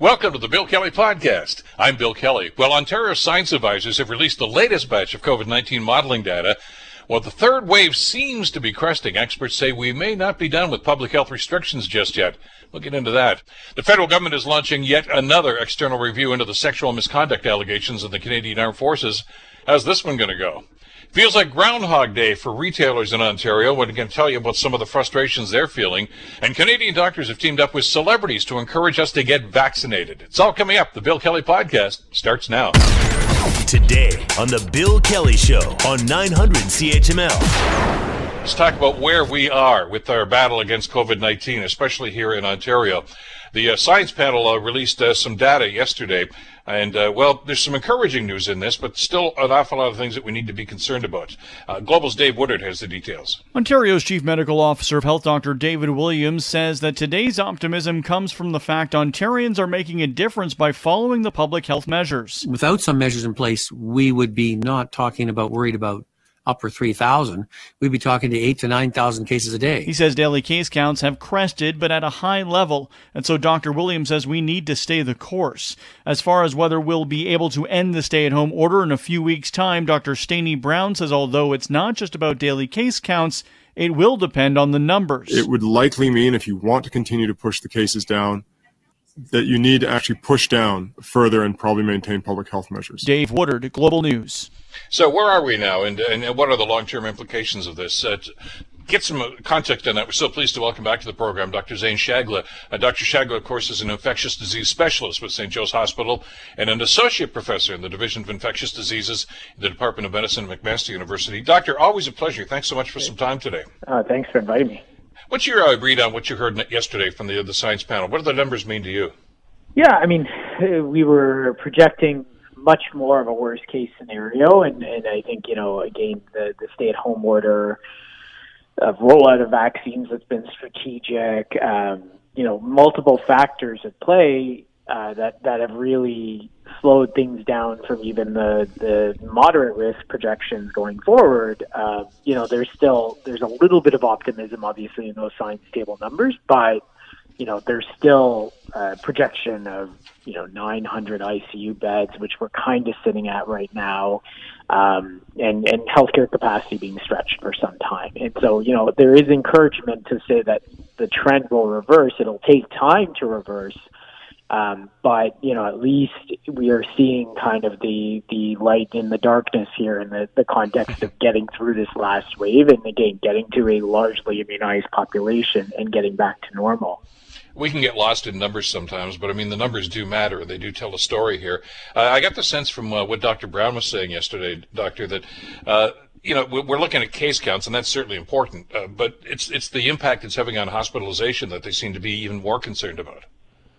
Welcome to the Bill Kelly Podcast. I'm Bill Kelly. Well, Ontario science advisors have released the latest batch of COVID 19 modeling data. While the third wave seems to be cresting, experts say we may not be done with public health restrictions just yet. We'll get into that. The federal government is launching yet another external review into the sexual misconduct allegations of the Canadian Armed Forces. How's this one going to go? Feels like Groundhog Day for retailers in Ontario when I can tell you about some of the frustrations they're feeling. And Canadian doctors have teamed up with celebrities to encourage us to get vaccinated. It's all coming up. The Bill Kelly Podcast starts now. Today on The Bill Kelly Show on 900 CHML. Let's talk about where we are with our battle against COVID 19, especially here in Ontario. The uh, science panel uh, released uh, some data yesterday, and uh, well, there's some encouraging news in this, but still an awful lot of things that we need to be concerned about. Uh, Global's Dave Woodard has the details. Ontario's Chief Medical Officer of Health Dr. David Williams says that today's optimism comes from the fact Ontarians are making a difference by following the public health measures. Without some measures in place, we would be not talking about worried about upper 3,000, we'd be talking to 8 to 9,000 cases a day. He says daily case counts have crested, but at a high level. And so Dr. Williams says we need to stay the course. As far as whether we'll be able to end the stay at home order in a few weeks' time, Dr. Steini Brown says although it's not just about daily case counts, it will depend on the numbers. It would likely mean if you want to continue to push the cases down, that you need to actually push down further and probably maintain public health measures. Dave Woodard, Global News. So where are we now, and, and what are the long-term implications of this? Uh, get some context on that. We're so pleased to welcome back to the program Dr. Zain Chagla. Uh, Dr. Chagla, of course, is an infectious disease specialist with St. Joe's Hospital and an associate professor in the Division of Infectious Diseases in the Department of Medicine at McMaster University. Doctor, always a pleasure. Thanks so much for some time today. Uh, thanks for inviting me. What's your uh, read on what you heard yesterday from the, the science panel? What do the numbers mean to you? Yeah, I mean, we were projecting much more of a worst case scenario. And, and I think, you know, again, the, the stay at home order of rollout of vaccines that's been strategic, um, you know, multiple factors at play uh, that, that have really slowed things down from even the, the moderate risk projections going forward. Uh, you know, there's still, there's a little bit of optimism, obviously, in those science table numbers, but you know, there's still a projection of, you know, 900 ICU beds, which we're kind of sitting at right now, um, and, and healthcare capacity being stretched for some time. And so, you know, there is encouragement to say that the trend will reverse. It'll take time to reverse. Um, but you know, at least we are seeing kind of the the light in the darkness here in the, the context of getting through this last wave, and again, getting to a largely immunized population and getting back to normal we can get lost in numbers sometimes, but I mean, the numbers do matter. They do tell a story here. Uh, I got the sense from uh, what Dr. Brown was saying yesterday, Doctor, that, uh, you know, we're looking at case counts, and that's certainly important, uh, but it's, it's the impact it's having on hospitalization that they seem to be even more concerned about.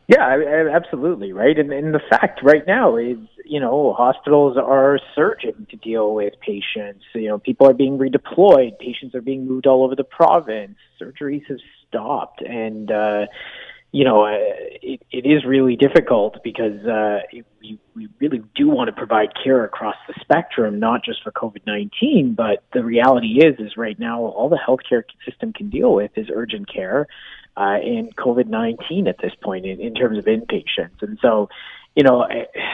Yeah, absolutely, right. And, and the fact right now is, you know, hospitals are surging to deal with patients. You know, people are being redeployed, patients are being moved all over the province, surgeries have stopped, and uh, you know, uh, it, it is really difficult because uh, we, we really do want to provide care across the spectrum, not just for COVID nineteen. But the reality is, is right now all the healthcare system can deal with is urgent care uh, and COVID nineteen at this point in, in terms of inpatients, and so. You know,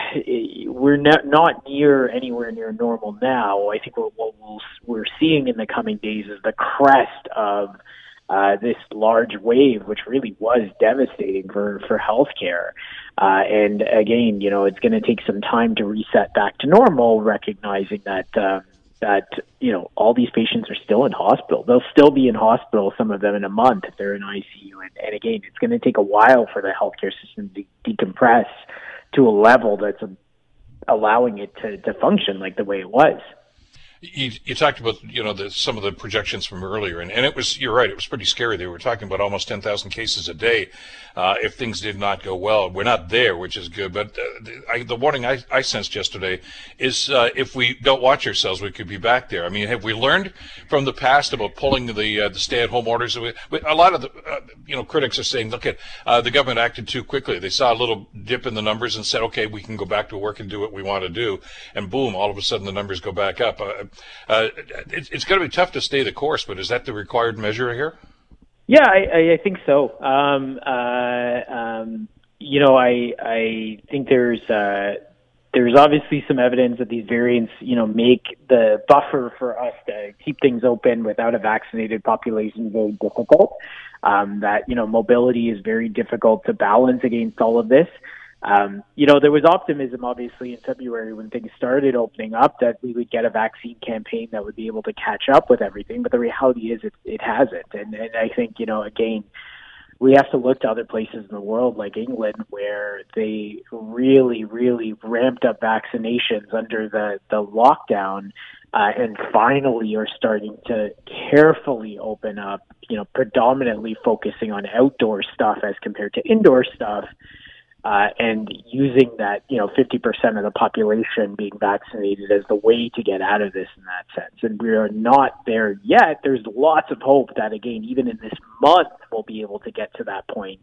we're not not near anywhere near normal now. I think what, we're seeing in the coming days is the crest of uh, this large wave, which really was devastating for for healthcare. Uh, and again, you know, it's going to take some time to reset back to normal, recognizing that. Uh, that you know all these patients are still in hospital. They'll still be in hospital, some of them in a month if they're in ICU. And, and again, it's going to take a while for the healthcare system to decompress to a level that's allowing it to, to function like the way it was. You, you, talked about you know the, some of the projections from earlier, and, and it was you're right. It was pretty scary. They were talking about almost 10,000 cases a day uh, if things did not go well. We're not there, which is good. But uh, the, I, the, warning I, I, sensed yesterday is uh, if we don't watch ourselves, we could be back there. I mean, have we learned from the past about pulling the uh, the stay-at-home orders? A lot of the uh, you know critics are saying, look at uh, the government acted too quickly. They saw a little dip in the numbers and said, okay, we can go back to work and do what we want to do, and boom, all of a sudden the numbers go back up uh, it, it's going to be tough to stay the course, but is that the required measure here? Yeah, I, I think so. Um, uh, um, you know, I I think there's uh, there's obviously some evidence that these variants, you know, make the buffer for us to keep things open without a vaccinated population very difficult. Um, that you know, mobility is very difficult to balance against all of this. Um, you know, there was optimism obviously in February when things started opening up that we would get a vaccine campaign that would be able to catch up with everything. But the reality is it, it hasn't. And, and I think, you know, again, we have to look to other places in the world like England where they really, really ramped up vaccinations under the, the lockdown uh, and finally are starting to carefully open up, you know, predominantly focusing on outdoor stuff as compared to indoor stuff uh, and using that, you know, 50% of the population being vaccinated as the way to get out of this in that sense. And we are not there yet. There's lots of hope that, again, even in this month, we'll be able to get to that point,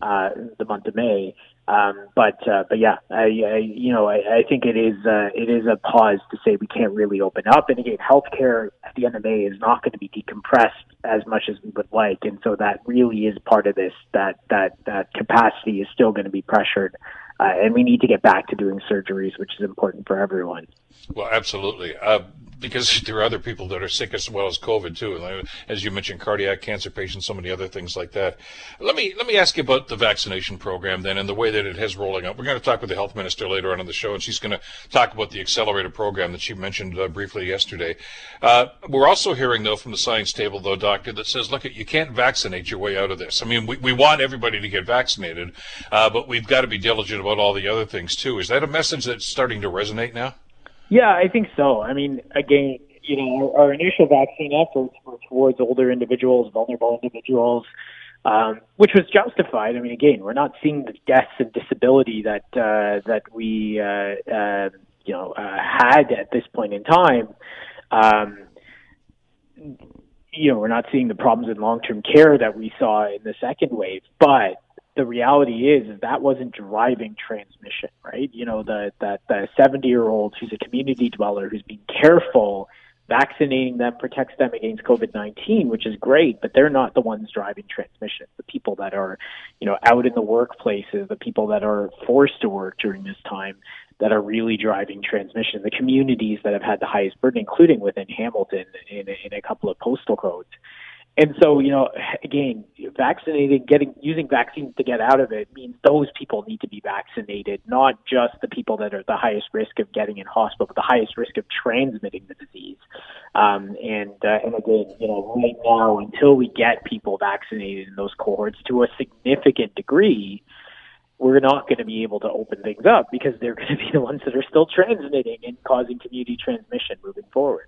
uh, the month of May. Um, but uh, but yeah, I, I you know I, I think it is uh, it is a pause to say we can't really open up. And again, healthcare at the end of May is not going to be decompressed as much as we would like, and so that really is part of this. That that that capacity is still going to be pressured, uh, and we need to get back to doing surgeries, which is important for everyone. Well, absolutely. Uh, because there are other people that are sick as well as COVID too. As you mentioned, cardiac cancer patients, so many other things like that. Let me let me ask you about the vaccination program then and the way that it has rolling out. We're going to talk with the health minister later on in the show, and she's going to talk about the accelerated program that she mentioned uh, briefly yesterday. Uh, we're also hearing though from the science table though, doctor, that says, look, you can't vaccinate your way out of this. I mean, we, we want everybody to get vaccinated, uh, but we've got to be diligent about all the other things too. Is that a message that's starting to resonate now? Yeah, I think so. I mean, again, you know, our, our initial vaccine efforts were towards older individuals, vulnerable individuals, um, which was justified. I mean, again, we're not seeing the deaths and disability that uh, that we uh, uh, you know uh, had at this point in time. Um, you know, we're not seeing the problems in long-term care that we saw in the second wave, but the reality is, is that wasn't driving transmission, right? You know, the that the 70 year old who's a community dweller who's being careful, vaccinating them protects them against COVID 19, which is great, but they're not the ones driving transmission. The people that are, you know, out in the workplaces, the people that are forced to work during this time that are really driving transmission, the communities that have had the highest burden, including within Hamilton in, in a couple of postal codes. And so, you know, again, vaccinating, getting using vaccines to get out of it means those people need to be vaccinated, not just the people that are the highest risk of getting in hospital, but the highest risk of transmitting the disease. Um, and uh, and again, you know, right now, until we get people vaccinated in those cohorts to a significant degree, we're not going to be able to open things up because they're going to be the ones that are still transmitting and causing community transmission moving forward.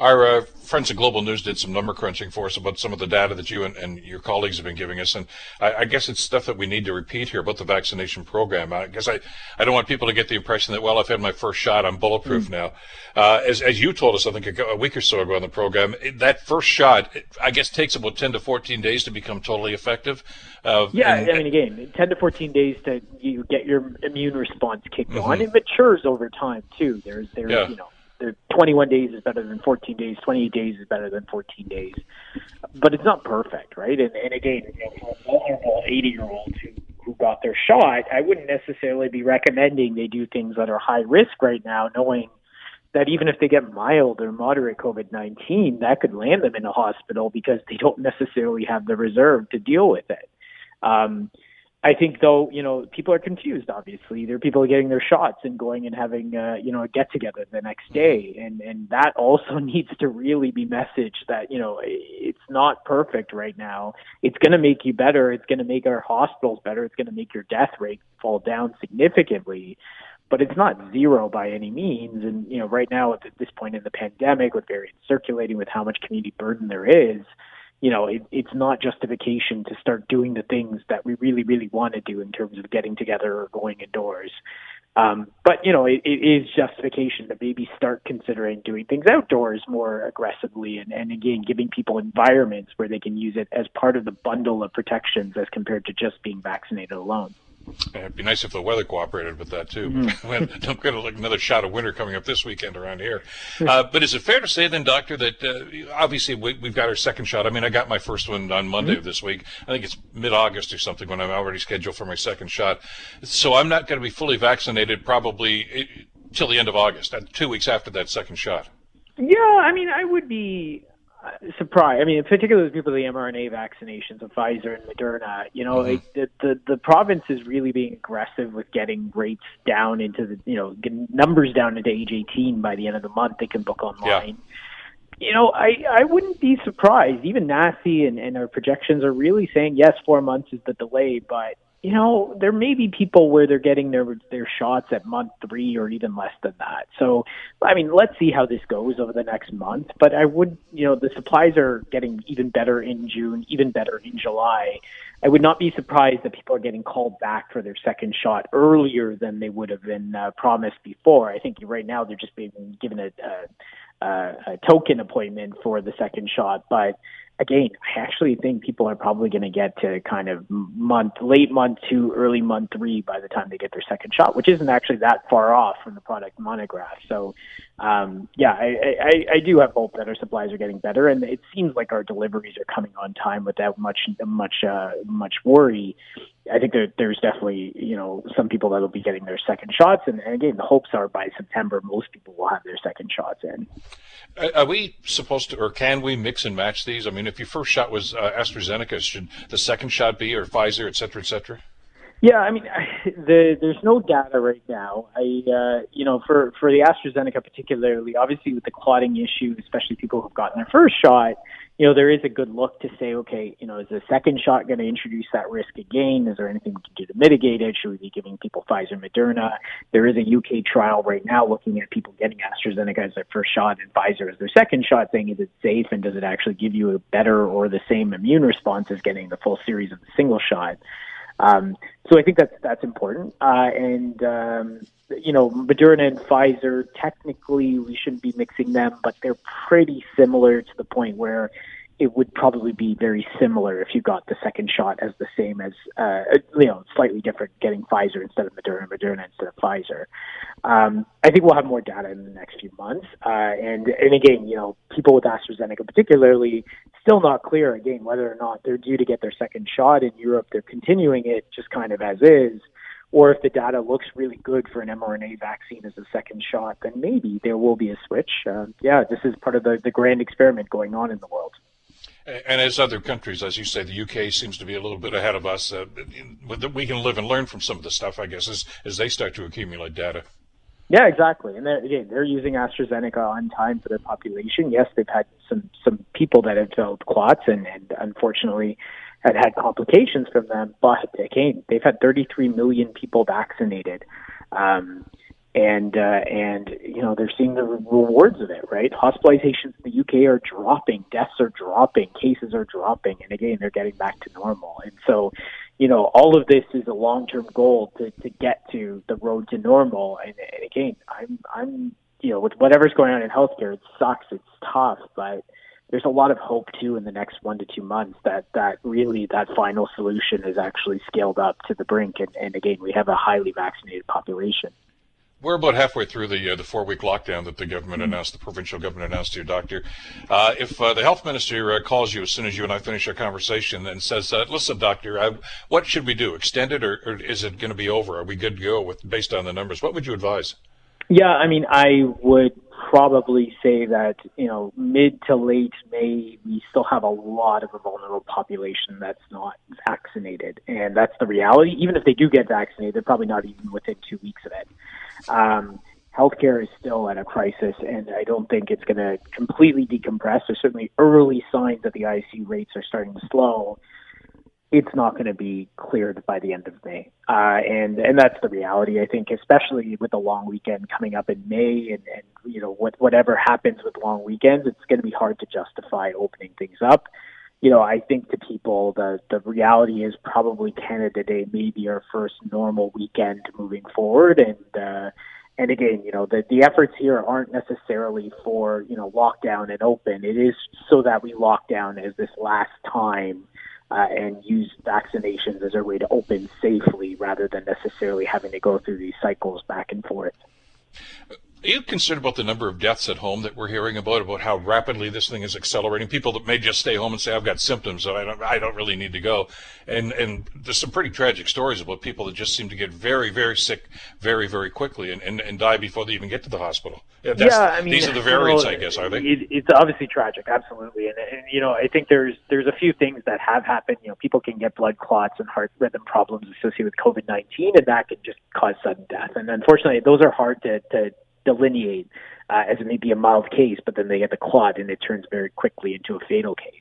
Our uh, friends at Global News did some number crunching for us about some of the data that you and, and your colleagues have been giving us, and I, I, guess it's stuff that we need to repeat here about the vaccination program. I guess I, I don't want people to get the impression that well, I've had my first shot, I'm bulletproof mm. now. Uh, as as you told us, I think a, a week or so ago on the program, that first shot, I guess, takes about ten to fourteen days to become totally effective. Uh, yeah, and, I mean, again, ten to fourteen days to you get your immune response kicked mm-hmm. on. It matures over time too. There's there's yeah. you know 21 days is better than 14 days, 28 days is better than 14 days. But it's not perfect, right? And, and again, you know, for a vulnerable 80 year old who, who got their shot, I wouldn't necessarily be recommending they do things that are high risk right now, knowing that even if they get mild or moderate COVID 19, that could land them in a hospital because they don't necessarily have the reserve to deal with it. Um, I think though, you know, people are confused. Obviously, there are people getting their shots and going and having, uh, you know, a get together the next day, and and that also needs to really be messaged that you know it's not perfect right now. It's going to make you better. It's going to make our hospitals better. It's going to make your death rate fall down significantly, but it's not zero by any means. And you know, right now at this point in the pandemic, with variants circulating, with how much community burden there is you know, it, it's not justification to start doing the things that we really, really want to do in terms of getting together or going indoors. Um, but you know, it, it is justification to maybe start considering doing things outdoors more aggressively, and, and again, giving people environments where they can use it as part of the bundle of protections as compared to just being vaccinated alone. It'd be nice if the weather cooperated with that too. Mm-hmm. Don't get another shot of winter coming up this weekend around here. Uh, but is it fair to say then, Doctor, that uh, obviously we, have got our second shot? I mean, I got my first one on Monday mm-hmm. of this week. I think it's mid-August or something when I'm already scheduled for my second shot. So I'm not going to be fully vaccinated probably eh, till the end of August, uh, two weeks after that second shot. Yeah, I mean, I would be surprised. I mean, particularly with people with the mRNA vaccinations of Pfizer and Moderna. You know, mm-hmm. like the, the the province is really being aggressive with getting rates down into the you know numbers down into age 18 by the end of the month. They can book online. Yeah. You know, I I wouldn't be surprised. Even NACI and, and our projections are really saying yes, four months is the delay, but you know, there may be people where they're getting their their shots at month three or even less than that. So, I mean, let's see how this goes over the next month. But I would, you know, the supplies are getting even better in June, even better in July. I would not be surprised that people are getting called back for their second shot earlier than they would have been uh, promised before. I think right now they're just being given a, a, a token appointment for the second shot, but again, I actually think people are probably going to get to kind of month, late month two, early month three by the time they get their second shot, which isn't actually that far off from the product monograph. So, um, yeah, I, I, I do have hope that our supplies are getting better, and it seems like our deliveries are coming on time without much, much, uh, much worry. I think that there's definitely, you know, some people that will be getting their second shots, and, and again, the hopes are by September most people will have their second shots in. Are we supposed to, or can we mix and match these? I mean, if your first shot was uh, AstraZeneca, should the second shot be or Pfizer, et cetera, et cetera? Yeah, I mean, the, there's no data right now. I, uh, you know, for for the AstraZeneca particularly, obviously with the clotting issue, especially people who've gotten their first shot, you know, there is a good look to say, okay, you know, is the second shot going to introduce that risk again? Is there anything we can do to mitigate it? Should we be giving people Pfizer, Moderna? There is a UK trial right now looking at people getting AstraZeneca as their first shot and Pfizer as their second shot, saying is it safe and does it actually give you a better or the same immune response as getting the full series of the single shot? Um, so I think that's that's important. Uh, and um, you know, Moderna and Pfizer, technically we shouldn't be mixing them, but they're pretty similar to the point where it would probably be very similar if you got the second shot as the same as, uh, you know, slightly different getting Pfizer instead of Moderna, Moderna instead of Pfizer. Um, I think we'll have more data in the next few months. Uh, and, and again, you know, people with AstraZeneca particularly, still not clear again whether or not they're due to get their second shot in Europe. They're continuing it just kind of as is or if the data looks really good for an mRNA vaccine as a second shot, then maybe there will be a switch. Uh, yeah, this is part of the, the grand experiment going on in the world. And as other countries, as you say, the UK seems to be a little bit ahead of us. Uh, we can live and learn from some of the stuff, I guess, as, as they start to accumulate data. Yeah, exactly. And they're, again, they're using AstraZeneca on time for their population. Yes, they've had some some people that have developed clots, and, and unfortunately, had had complications from them. But again, they've had 33 million people vaccinated. Um, and uh, and you know they're seeing the rewards of it, right? Hospitalizations in the UK are dropping, deaths are dropping, cases are dropping, and again they're getting back to normal. And so, you know, all of this is a long-term goal to to get to the road to normal. And, and again, I'm I'm you know with whatever's going on in healthcare, it sucks, it's tough, but there's a lot of hope too in the next one to two months that that really that final solution is actually scaled up to the brink. And, and again, we have a highly vaccinated population. We're about halfway through the uh, the four week lockdown that the government mm-hmm. announced, the provincial government announced to your doctor. Uh, if uh, the health minister uh, calls you as soon as you and I finish our conversation and says, uh, "Listen, doctor, I, what should we do? Extend it, or, or is it going to be over? Are we good to go with based on the numbers?" What would you advise? Yeah, I mean, I would probably say that you know mid to late May we still have a lot of a vulnerable population that's not vaccinated, and that's the reality. Even if they do get vaccinated, they're probably not even within two weeks of it. Um, healthcare is still at a crisis, and I don't think it's going to completely decompress. There's certainly early signs that the ICU rates are starting to slow. It's not going to be cleared by the end of May, uh, and and that's the reality. I think, especially with the long weekend coming up in May, and, and you know what, whatever happens with long weekends, it's going to be hard to justify opening things up you know, I think to people the the reality is probably Canada Day may be our first normal weekend moving forward, and uh, and again, you know, the the efforts here aren't necessarily for you know lockdown and open. It is so that we lock down as this last time uh, and use vaccinations as a way to open safely rather than necessarily having to go through these cycles back and forth. Are you concerned about the number of deaths at home that we're hearing about, about how rapidly this thing is accelerating? People that may just stay home and say, I've got symptoms, so I don't, I don't really need to go. And, and there's some pretty tragic stories about people that just seem to get very, very sick very, very quickly and, and, and die before they even get to the hospital. Yeah, yeah I mean, these are the variants, you know, I guess, are they? It, it's obviously tragic, absolutely. And, and, you know, I think there's, there's a few things that have happened. You know, people can get blood clots and heart rhythm problems associated with COVID-19, and that can just cause sudden death. And unfortunately, those are hard to, to delineate uh, as it may be a mild case, but then they get the clot and it turns very quickly into a fatal case.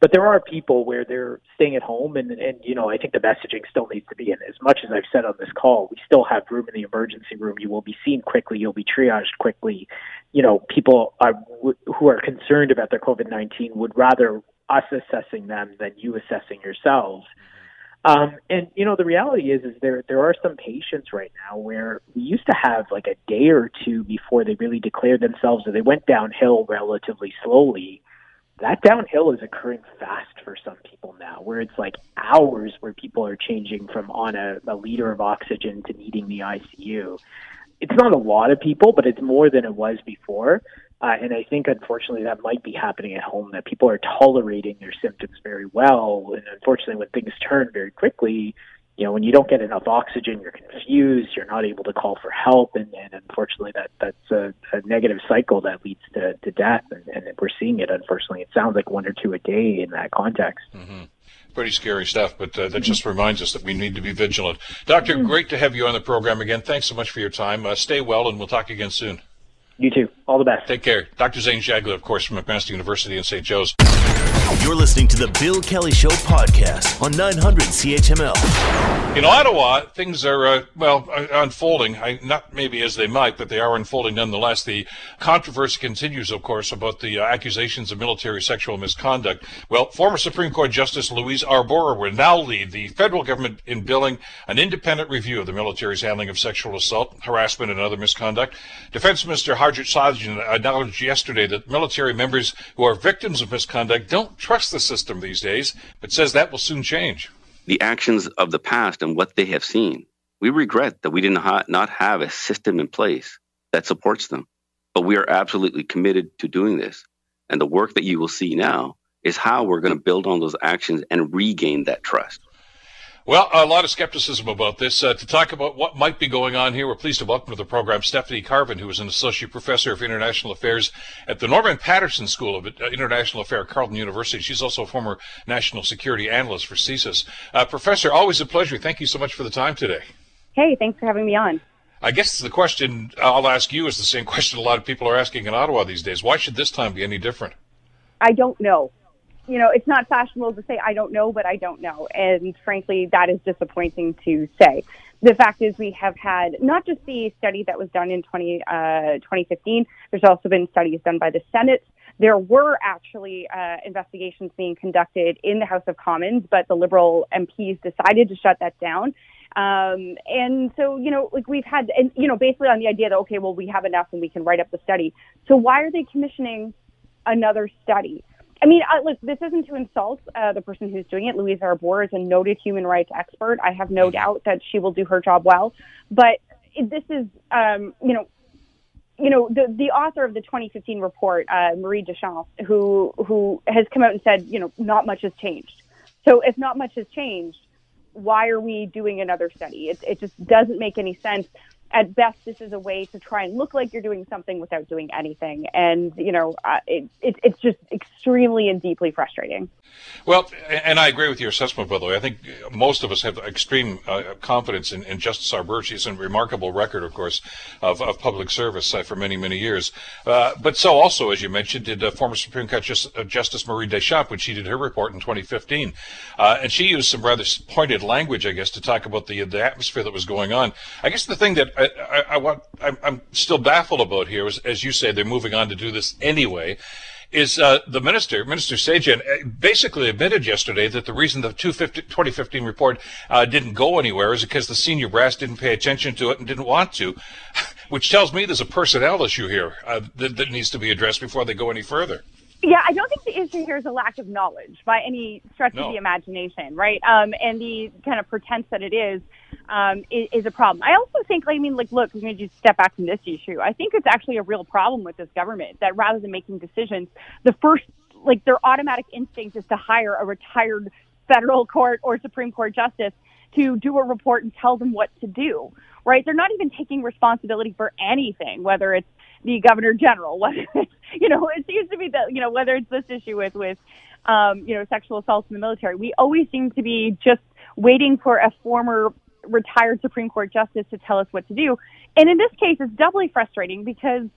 But there are people where they're staying at home, and, and you know I think the messaging still needs to be. And as much as I've said on this call, we still have room in the emergency room. You will be seen quickly. You'll be triaged quickly. You know, people are who are concerned about their COVID nineteen would rather us assessing them than you assessing yourselves. Um, and you know, the reality is, is there there are some patients right now where we used to have like a day or two before they really declared themselves, or they went downhill relatively slowly. That downhill is occurring fast for some people now, where it's like hours where people are changing from on a, a liter of oxygen to needing the ICU. It's not a lot of people, but it's more than it was before. Uh, and I think, unfortunately, that might be happening at home, that people are tolerating their symptoms very well. And unfortunately, when things turn very quickly, you know, when you don't get enough oxygen, you're confused, you're not able to call for help. And, and unfortunately, that, that's a, a negative cycle that leads to, to death. And, and we're seeing it, unfortunately. It sounds like one or two a day in that context. Mm-hmm pretty scary stuff, but uh, that just reminds us that we need to be vigilant. Doctor, mm-hmm. great to have you on the program again. Thanks so much for your time. Uh, stay well, and we'll talk again soon. You too. All the best. Take care. Dr. Zain Chagla, of course, from McMaster University in St. Joe's. You're listening to the Bill Kelly Show podcast on 900 CHML. In Ottawa, things are, uh, well, uh, unfolding. I, not maybe as they might, but they are unfolding nonetheless. The controversy continues, of course, about the uh, accusations of military sexual misconduct. Well, former Supreme Court Justice Louise Arbour will now lead the federal government in billing an independent review of the military's handling of sexual assault, harassment, and other misconduct. Defense Minister Harjit Sajjan acknowledged uh, yesterday that military members who are victims of misconduct don't trust the system these days, but says that will soon change. The actions of the past and what they have seen, we regret that we did not have a system in place that supports them. But we are absolutely committed to doing this. And the work that you will see now is how we're going to build on those actions and regain that trust. Well, a lot of skepticism about this. Uh, to talk about what might be going on here, we're pleased to welcome to the program Stephanie Carvin, who is an associate professor of international affairs at the Norman Paterson School of uh, International Affairs, Carleton University. She's also a former national security analyst for CSIS. Uh, professor, always a pleasure. Thank you so much for the time today. Hey, thanks for having me on. I guess the question I'll ask you is the same question a lot of people are asking in Ottawa these days. Why should this time be any different? I don't know you know, it's not fashionable to say I don't know, but I don't know. And frankly, that is disappointing to say. The fact is, we have had not just the study that was done in 20, uh, 2015, there's also been studies done by the Senate. There were actually uh, investigations being conducted in the House of Commons, but the Liberal MPs decided to shut that down. Um, and so, you know, like we've had, and, you know, basically on the idea that, okay, well, we have enough and we can write up the study. So why are they commissioning another study? I mean, uh, look, this isn't to insult uh, the person who's doing it. Louise Arbour is a noted human rights expert. I have no doubt that she will do her job well. But this is, um, you know, you know, the the author of the 2015 report, uh, Marie Deschamps, who who has come out and said, you know, not much has changed. So if not much has changed, why are we doing another study? It, it just doesn't make any sense at best, this is a way to try and look like you're doing something without doing anything. And, you know, uh, it, it, it's just extremely and deeply frustrating. Well, and I agree with your assessment, by the way. I think most of us have extreme uh, confidence in, in, Justice Arbour. She's a remarkable record, of course, of, of public service uh, for many, many years. Uh, but so also, as you mentioned, did uh, former Supreme Court Just, uh, Justice Marie Deschamps when she did her report in 2015. and she used some rather pointed language, I guess, to talk about the, the atmosphere that was going on. I guess the thing that I, I, want, I'm, I'm, still baffled about here is, as you say, they're moving on to do this anyway. Is uh, the minister, Minister Sajjan, uh, basically admitted yesterday that the reason the 2015 report uh, didn't go anywhere is because the senior brass didn't pay attention to it and didn't want to, which tells me there's a personnel issue here uh, that, that needs to be addressed before they go any further. Yeah, I don't think the issue here is a lack of knowledge by any stretch No. of the imagination, right? Um, and the kind of pretense that it is, um, is, is a problem. I also think, I mean, like, look, I'm going to just step back from this issue. I think it's actually a real problem with this government that rather than making decisions, the first, like, their automatic instinct is to hire a retired federal court or Supreme Court justice to do a report and tell them what to do, right? They're not even taking responsibility for anything, whether it's the governor general, whether you know, it seems to be that, you know, whether it's this issue with, with, um, you know, sexual assaults in the military, we always seem to be just waiting for a former retired Supreme Court justice to tell us what to do. And in this case, it's doubly frustrating because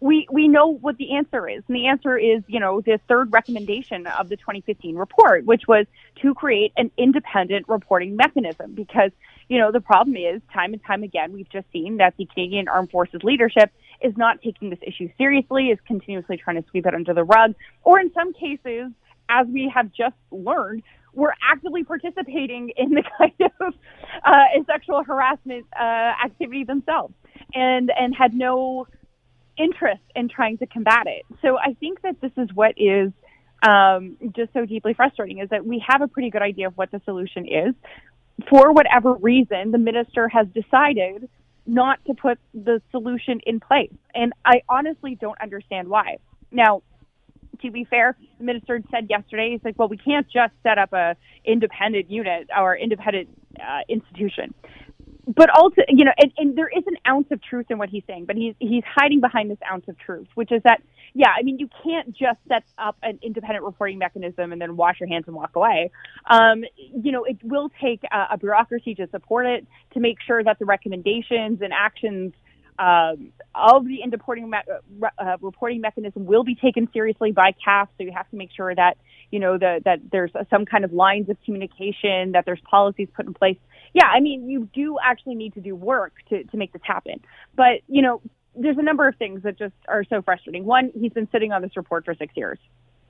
we we know what the answer is, and the answer is you know the third recommendation of the 2015 report, which was to create an independent reporting mechanism. Because you know the problem is time and time again we've just seen that the Canadian Armed Forces leadership is not taking this issue seriously, is continuously trying to sweep it under the rug, or in some cases, as we have just learned, we're actively participating in the kind of uh, sexual harassment uh, activity themselves, and and had no interest in trying to combat it. So I think that this is what is um, just so deeply frustrating is that we have a pretty good idea of what the solution is. For whatever reason, the minister has decided not to put the solution in place. And I honestly don't understand why. Now, to be fair, the minister said yesterday, he's like, well, we can't just set up a independent unit or independent uh, institution. But also, you know, and, and there is an ounce of truth in what he's saying, but he's he's hiding behind this ounce of truth, which is that, yeah, I mean, you can't just set up an independent reporting mechanism and then wash your hands and walk away. Um, you know, it will take a, a bureaucracy to support it to make sure that the recommendations and actions um, of the reporting, me- uh, reporting mechanism will be taken seriously by CAF. So you have to make sure that you know the, that there's some kind of lines of communication, that there's policies put in place. Yeah, I mean you do actually need to do work to to make this happen. But you know there's a number of things that just are so frustrating. One, he's been sitting on this report for six years.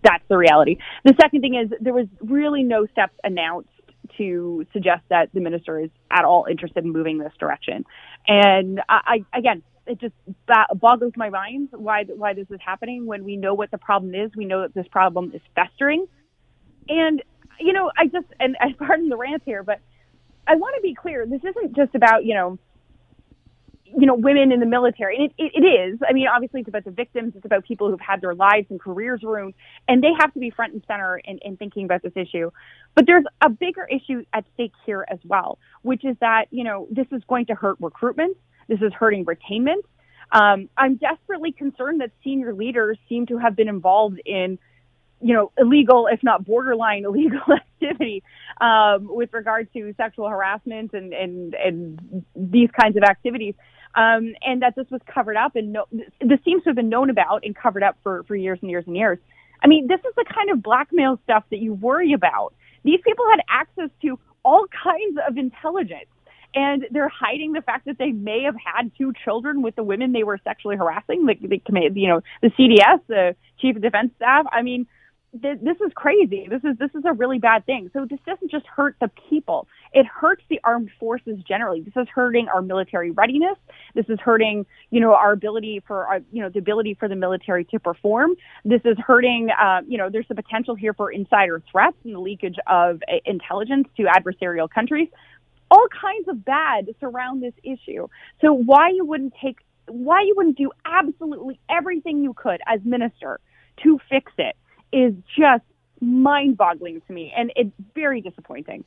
That's the reality. The second thing is there was really no steps announced to suggest that the minister is at all interested in moving this direction. And I, I again, it just boggles my mind why why this is happening when we know what the problem is. We know that this problem is festering, and you know, I just and I pardon the rant here, but I want to be clear. This isn't just about you know. You know, women in the military. And it, it, it is. I mean, obviously, it's about the victims. It's about people who've had their lives and careers ruined, and they have to be front and center in, in thinking about this issue. But there's a bigger issue at stake here as well, which is that, you know, this is going to hurt recruitment. This is hurting retainment. Um, I'm desperately concerned that senior leaders seem to have been involved in, you know, illegal, if not borderline illegal activity um, with regard to sexual harassment and, and, and these kinds of activities. Um, and that this was covered up and no, this seems to have been known about and covered up for, for years and years and years. I mean, this is the kind of blackmail stuff that you worry about. These people had access to all kinds of intelligence and they're hiding the fact that they may have had two children with the women they were sexually harassing, like the, the you know the CDS, the Chief of Defense Staff. I mean, th- this is crazy. This is this is a really bad thing. So this doesn't just hurt the people; it hurts the armed forces generally. This is hurting our military readiness. This is hurting you know our ability for our you know the ability for the military to perform. This is hurting uh, you know there's the potential here for insider threats and the leakage of uh, intelligence to adversarial countries all kinds of bad surround this issue. So why you wouldn't take, why you wouldn't do absolutely everything you could as minister to fix it is just mind-boggling to me, and it's very disappointing.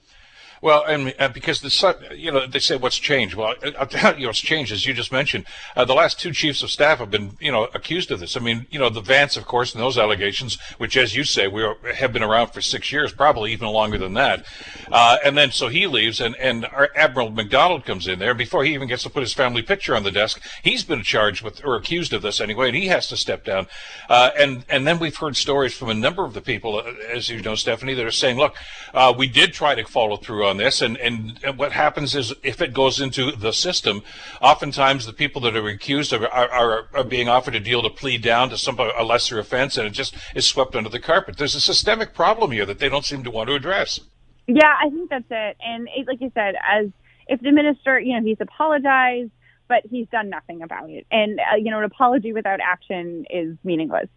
Well, and uh, because the you know they say what's changed. Well, I'll tell you what's changed as you just mentioned. Uh, the last two chiefs of staff have been you know accused of this. I mean, you know the Vance, of course, and those allegations, which as you say, we are, have been around for six years, probably even longer than that. Uh, and then so he leaves, and and Admiral McDonald comes in there. Before he even gets to put his family picture on the desk, he's been charged with or accused of this anyway, and he has to step down. Uh, and and then we've heard stories from a number of the people, uh, as you know, Stephanie, that are saying, look, uh, we did try to follow through on this, and, and what happens is if it goes into the system, oftentimes the people that are accused are, are, are being offered a deal to plead down to some a lesser offense, and it just is swept under the carpet. There's a systemic problem here that they don't seem to want to address. Yeah, I think that's it. And it, like you said, as if the minister, you know, he's apologized, but he's done nothing about it. And uh, you know, an apology without action is meaningless.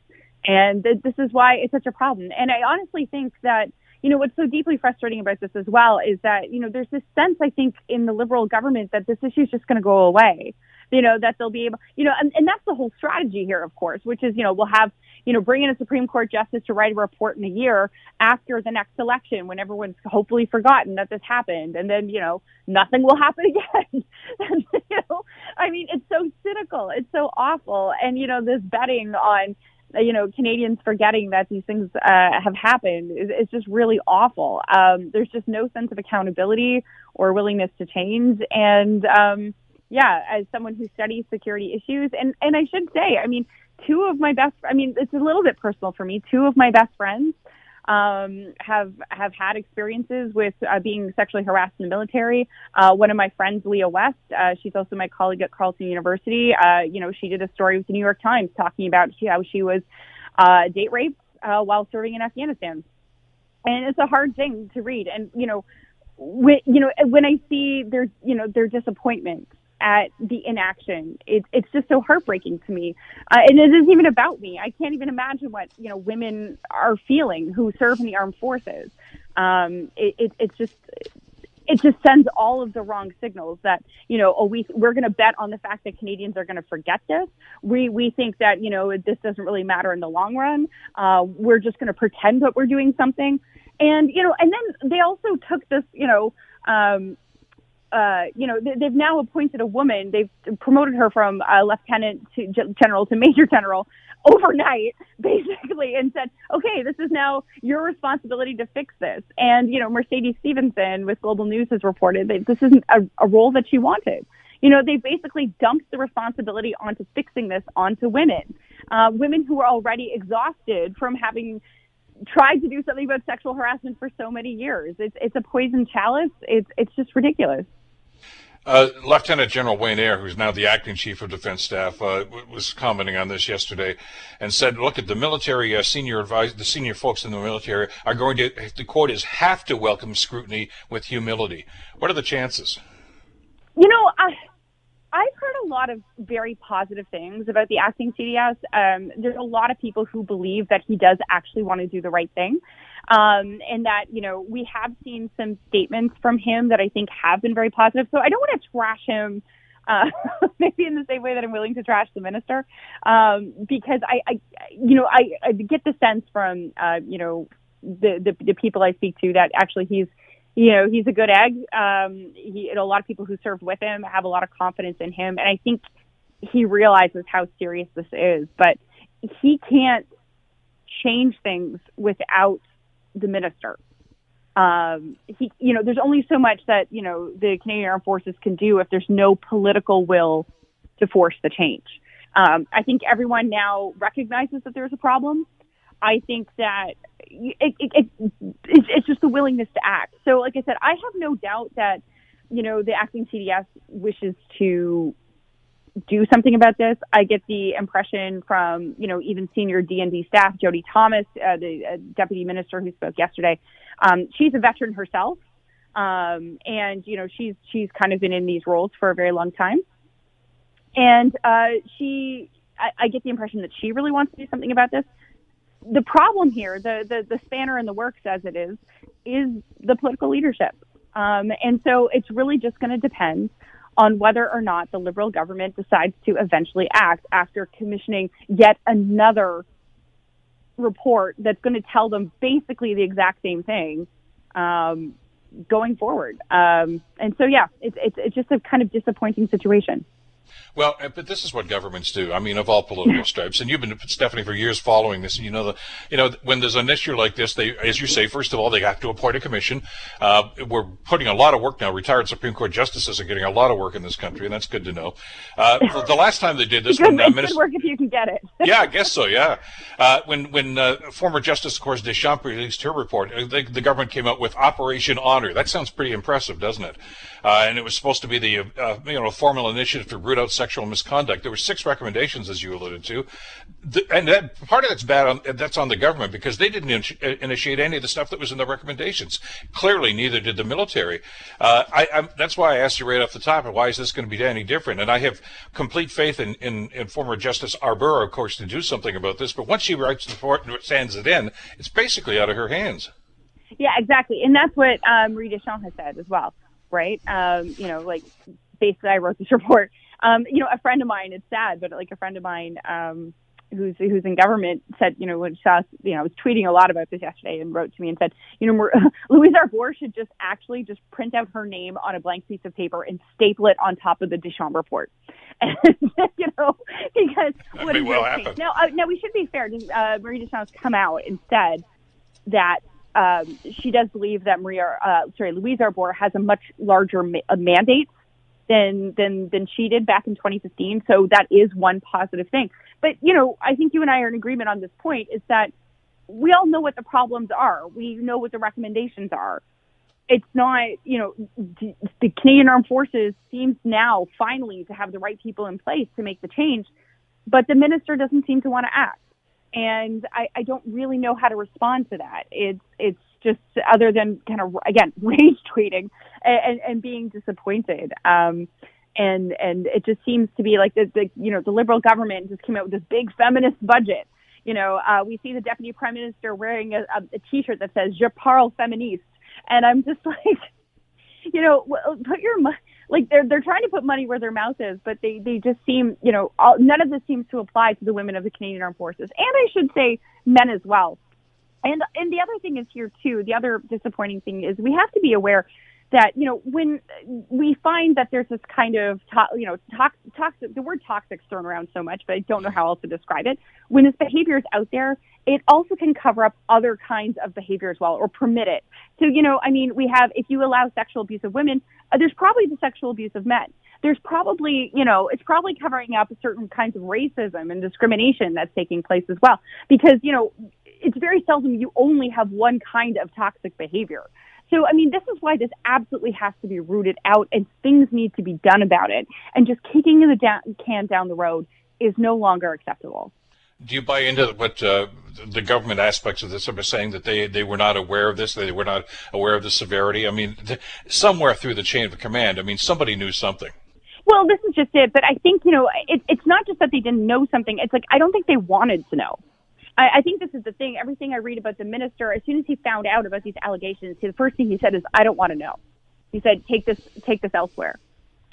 And th- this is why it's such a problem. And I honestly think that, you know, what's so deeply frustrating about this as well is that, you know, there's this sense, I think, in the liberal government that this issue is just going to go away. You know, that they'll be able, you know, and, and that's the whole strategy here, of course, which is, you know, we'll have, you know, bring in a Supreme Court justice to write a report in a year after the next election when everyone's hopefully forgotten that this happened. And then, you know, nothing will happen again. and, you know, I mean, it's so cynical. It's so awful. And, you know, this betting on, you know, Canadians forgetting that these things uh, have happened is, is just really awful. Um, there's just no sense of accountability or willingness to change. And, um, yeah, as someone who studies security issues, and, and I should say, I mean, two of my best, I mean, it's a little bit personal for me. Two of my best friends um, have have had experiences with uh, being sexually harassed in the military. Uh, one of my friends, Leah West, uh, she's also my colleague at Carleton University. Uh, you know, she did a story with the New York Times talking about how she was uh, date raped uh, while serving in Afghanistan, and it's a hard thing to read. And you know, when you know when I see their you know their disappointment at the inaction. It, it's just so heartbreaking to me. Uh, and it isn't even about me. I can't even imagine what, you know, women are feeling who serve in the armed forces. Um, it, it, it's just, it just sends all of the wrong signals that, you know, oh, we, we're going to bet on the fact that Canadians are going to forget this. We, we think that, you know, this doesn't really matter in the long run. Uh, we're just going to pretend that we're doing something. And, you know, and then they also took this, you know, um, uh, you know, they've now appointed a woman. They've promoted her from uh, lieutenant to general to major general overnight, basically, and said, okay, this is now your responsibility to fix this. And, you know, Mercedes Stephenson with Global News has reported that this isn't a, a role that she wanted. You know, they basically dumped the responsibility onto fixing this onto women, uh, women who are already exhausted from having tried to do something about sexual harassment for so many years. It's it's a poison chalice. It's it's just ridiculous. Uh, Lieutenant General Wayne Eyre, who's now the acting chief of defense staff, uh, was commenting on this yesterday and said, "Look at the military uh, senior advisor, the senior folks in the military are going to the quote is have to welcome scrutiny with humility. What are the chances?" You know, I, I've heard a lot of very positive things about the acting CDS. Um, there's a lot of people who believe that he does actually want to do the right thing. Um, and that, you know, we have seen some statements from him that I think have been very positive. So I don't want to trash him. Uh, maybe in the same way that I'm willing to trash the minister, um, because I, I, you know, I, I get the sense from, uh, you know, the, the the people I speak to that actually he's, you know, he's a good egg. Um, he, a lot of people who served with him have a lot of confidence in him, and I think he realizes how serious this is. But he can't change things without the minister. Um, he, you know, there's only so much that you know the Canadian Armed Forces can do if there's no political will to force the change. Um, I think everyone now recognizes that there's a problem. I think that it, it, it, it's, it's just the willingness to act. So, like I said, I have no doubt that you know the acting CDS wishes to do something about this. I get the impression from, you know, even senior DND staff, Jody Thomas, uh, the uh, deputy minister who spoke yesterday. Um, she's a veteran herself. Um, and, you know, she's, she's kind of been in these roles for a very long time. And, uh, she, I, I get the impression that she really wants to do something about this. The problem here, the, the, the spanner in the works as it is, is the political leadership. Um, and so it's really just going to depend on whether or not the Liberal government decides to eventually act after commissioning yet another report that's going to tell them basically the exact same thing um, going forward. Um, and so, yeah, it's, it's, it's just a kind of disappointing situation. Well, uh, but this is what governments do. I mean, of all political stripes, and you've been Stephanie for years following this. And you know, the, you know, when there's an issue like this, they, as you say, first of all, they have to appoint a commission. Uh, we're putting a lot of work now. Retired Supreme Court justices are getting a lot of work in this country, and that's good to know. Uh, the last time they did this, good, when, uh, Minister, work if you can get it. yeah, I guess so. Yeah, uh, when when uh, former Justice, of course, Deschamps released her report, uh, the, the, government came out with Operation Honor. That sounds pretty impressive, doesn't it? and it was supposed to be the you know formal initiative to root out sexual misconduct. There were six recommendations, as you alluded to, the, and that part of that's bad. On, that's on the government because they didn't in, initiate any of the stuff that was in the recommendations. Clearly, neither did the military. Uh, I, I, that's why I asked you right off the top, why is this going to be any different? And I have complete faith in, in, in former Justice Arbour, of course, to do something about this. But once she writes the report and sends it in, it's basically out of her hands. Yeah, exactly, and that's what um, Marie Deschamps has said as well, right? Um, you know, like basically, I wrote this report. Um, you know, a friend of mine. It's sad, but like a friend of mine. Um, who's who's in government said, you know, when saw, you know, I was tweeting a lot about this yesterday and wrote to me and said, you know, Louise Arbour should just actually just print out her name on a blank piece of paper and staple it on top of the Deschamps report. And, you know, because what is well now, uh, now we should be fair. Uh, Marie Deschamps come out and said that um, she does believe that Maria, uh, sorry, Louise Arbour has a much larger ma- mandate than than than she did back in 2015. So that is one positive thing. But you know, I think you and I are in agreement on this point. Is that we all know what the problems are. We know what the recommendations are. It's not, you know, the Canadian Armed Forces seems now finally to have the right people in place to make the change, but the minister doesn't seem to want to act and I, I don't really know how to respond to that. It's it's just other than kind of again rage tweeting and, and being disappointed. Um, and and it just seems to be like the, the you know the liberal government just came out with this big feminist budget. You know, uh, we see the deputy prime minister wearing a, a, a T-shirt that says "Je parle féministe," and I'm just like, you know, put your like they're they're trying to put money where their mouth is, but they they just seem you know all, none of this seems to apply to the women of the Canadian Armed Forces, and I should say men as well. And and the other thing is here too. The other disappointing thing is we have to be aware that you know when we find that there's this kind of to, you know toxic, toxic the word toxic thrown around so much but i don't know how else to describe it. When this behavior is out there it also can cover up other kinds of behavior as well or permit it. So you know i mean we have if you allow sexual abuse of women uh, there's probably the sexual abuse of men. There's probably you know it's probably covering up certain kinds of racism and discrimination that's taking place as well. Because you know it's very seldom you only have one kind of toxic behavior so, I mean, this is why this absolutely has to be rooted out and things need to be done about it. And just kicking the da- can down the road is no longer acceptable. Do you buy into what uh, the government aspects of this are saying that they, they were not aware of this, they were not aware of the severity? I mean, th- somewhere through the chain of command, I mean, somebody knew something. Well, this is just it. But I think, you know, it, it's not just that they didn't know something. It's like, I don't think they wanted to know. I, I think this is the thing. Everything I read about the minister, as soon as he found out about these allegations, the first thing he said is, "I don't want to know." He said, "Take this, take this elsewhere."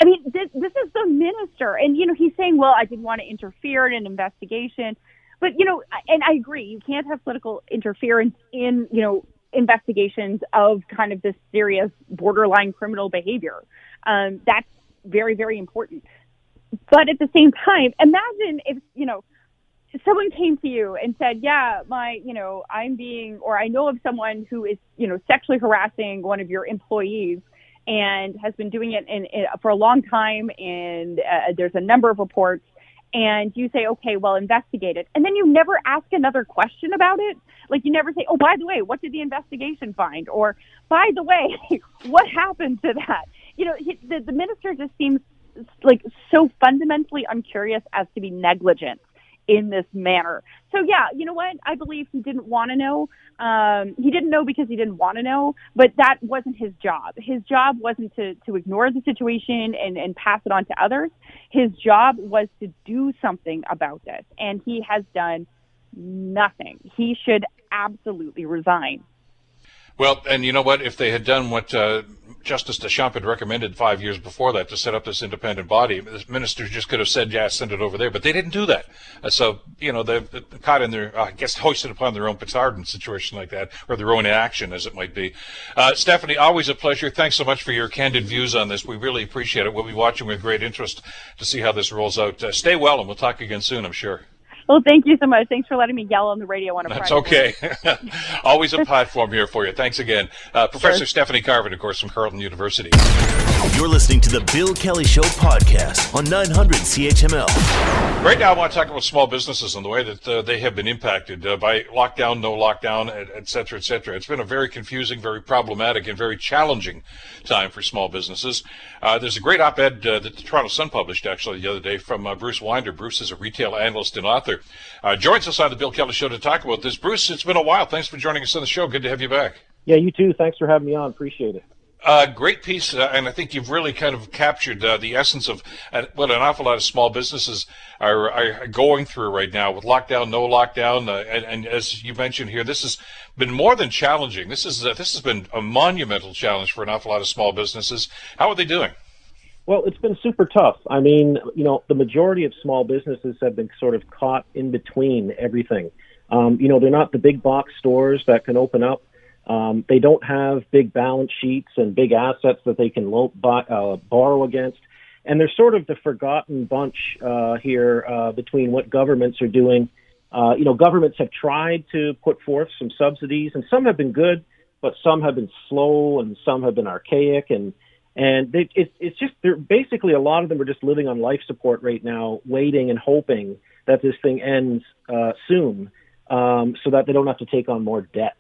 I mean, this, this is the minister, and you know, he's saying, "Well, I didn't want to interfere in an investigation," but you know, and I agree, you can't have political interference in you know investigations of kind of this serious borderline criminal behavior. Um, that's very, very important. But at the same time, imagine if you know someone came to you and said, "Yeah, my, you know, I'm being, or I know of someone who is, you know, sexually harassing one of your employees." And has been doing it in, in, for a long time, and uh, there's a number of reports. And you say, okay, well, investigate it, and then you never ask another question about it. Like you never say, oh, by the way, what did the investigation find? Or by the way, what happened to that? You know, he, the, the minister just seems like so fundamentally uncurious as to be negligent in this manner. So yeah, you know what? I believe he didn't want to know. Um, he didn't know because he didn't want to know, but that wasn't his job. His job wasn't to, to ignore the situation and, and pass it on to others. His job was to do something about this, and he has done nothing. He should absolutely resign. Well, and you know what? If they had done what uh, Justice Deschamps had recommended five years before that to set up this independent body, the ministers just could have said, "Yeah, send it over there," but they didn't do that. Uh, so you know, they're, they're caught in their, uh, I guess, hoisted upon their own petard in a situation like that, or their own inaction, as it might be. Uh, Stephanie, always a pleasure. Thanks so much for your candid views on this. We really appreciate it. We'll be watching with great interest to see how this rolls out. Uh, stay well, and we'll talk again soon. I'm sure. Well, thank you so much. Thanks for letting me yell on the radio on a That's Friday. okay. Always a platform here for you. Thanks again. Uh, Professor Stephanie Carvin, of course, from Carleton University. You're listening to the Bill Kelly Show podcast on 900 CHML. Right now, I want to talk about small businesses and the way that uh, they have been impacted uh, by lockdown, no lockdown, et, et cetera, et cetera. It's been a very confusing, very problematic, and very challenging time for small businesses. Uh, there's a great op-ed uh, that the Toronto Sun published actually the other day from uh, Bruce Winder. Bruce is a retail analyst and author. Uh, joins us on the Bill Kelly Show to talk about this. Bruce, it's been a while. Thanks for joining us on the show. Good to have you back. Yeah, you too. Thanks for having me on. Appreciate it. Uh, great piece, uh, and I think you've really kind of captured uh, the essence of uh, what an awful lot of small businesses are, are going through right now with lockdown, no lockdown, uh, and, and, as you mentioned here, this has been more than challenging. This is uh, this has been a monumental challenge for an awful lot of small businesses. How are they doing? Well, it's been super tough. I mean, you know, the majority of small businesses have been sort of caught in between everything. Um, you know, they're not the big box stores that can open up um, they don't have big balance sheets and big assets that they can lo- buy, uh, borrow against. And they're sort of the forgotten bunch uh, here uh, between what governments are doing. Uh, you know, governments have tried to put forth some subsidies, and some have been good, but some have been slow, and some have been archaic, and and they, it, it's just they're basically a lot of them are just living on life support right now, waiting and hoping that this thing ends uh, soon, um, so that they don't have to take on more debt.